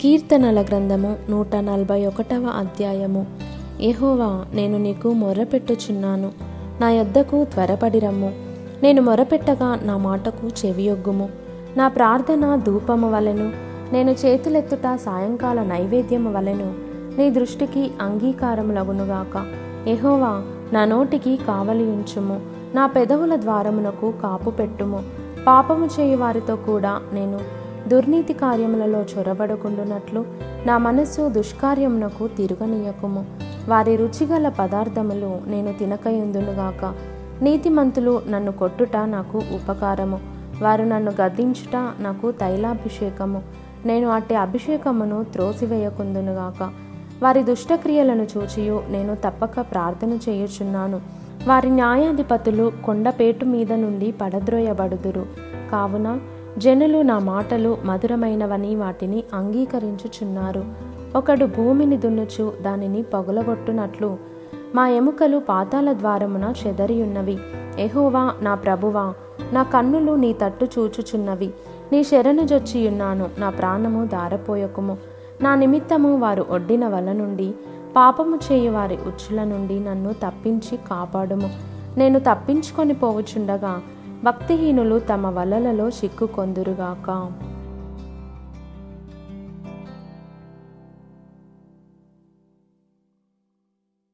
కీర్తనల గ్రంథము నూట నలభై ఒకటవ అధ్యాయము. ఎహోవా నేను నీకు మొర్రపెట్టుచున్నాను నా యొద్దకు త్వరపడిరమ్ము. నేను మొరపెట్టగా నా మాటకు చెవియొగ్గుము. నా ప్రార్థన ధూపము వలెను నేను చేతులెత్తుట సాయంకాల నైవేద్యము వలెను నీ దృష్టికి అంగీకారములగునుగాక. ఎహోవా నా నోటికి కావలి ఉంచుము. నా పెదవుల ద్వారమునకు కాపు పెట్టుము పాపము చేయు వారితో కూడా నేను దుర్నీతి కార్యములలో చొరబడుకుండునట్లు నా మనస్సు దుష్కార్యమునకు తిరుగనీయకుము. వారి రుచిగల పదార్థములు నేను తినకయుందునుగాక. నీతిమంతులు నన్ను కొట్టుట నాకు ఉపకారము. వారు నన్ను గద్దించుట నాకు తైలాభిషేకము. నేను అట్టి అభిషేకమును త్రోసివేయకుందునుగాక. వారి దుష్టక్రియలను చూచియు నేను తప్పక ప్రార్థన చేయుచున్నాను. వారి న్యాయాధిపతులు కొండపేటు మీద నుండి పడద్రోయబడుదురు. కావున జనులు నా మాటలు మధురమైనవని వాటిని అంగీకరించుచున్నారు. ఒకడు భూమిని దున్నుచు దానిని పగులగొట్టునట్లు మా ఎముకలు పాతాల ద్వారమున చెదరియున్నవి. ఎహోవా నా ప్రభువా నా కన్నులు నీ తట్టు చూచుచున్నవి. నీ శరణు జొచ్చియున్నాను నా ప్రాణము దారపోయకుము నా నిమిత్తము వారు ఒడ్డిన వల నుండి పాపము చేయు వారి ఉచ్చుల నుండి నన్ను తప్పించి కాపాడుము. నేను తప్పించుకొని పోవుచుండగా భక్తిహీనులు తమ వలలలో చిక్కుకొందురుగాక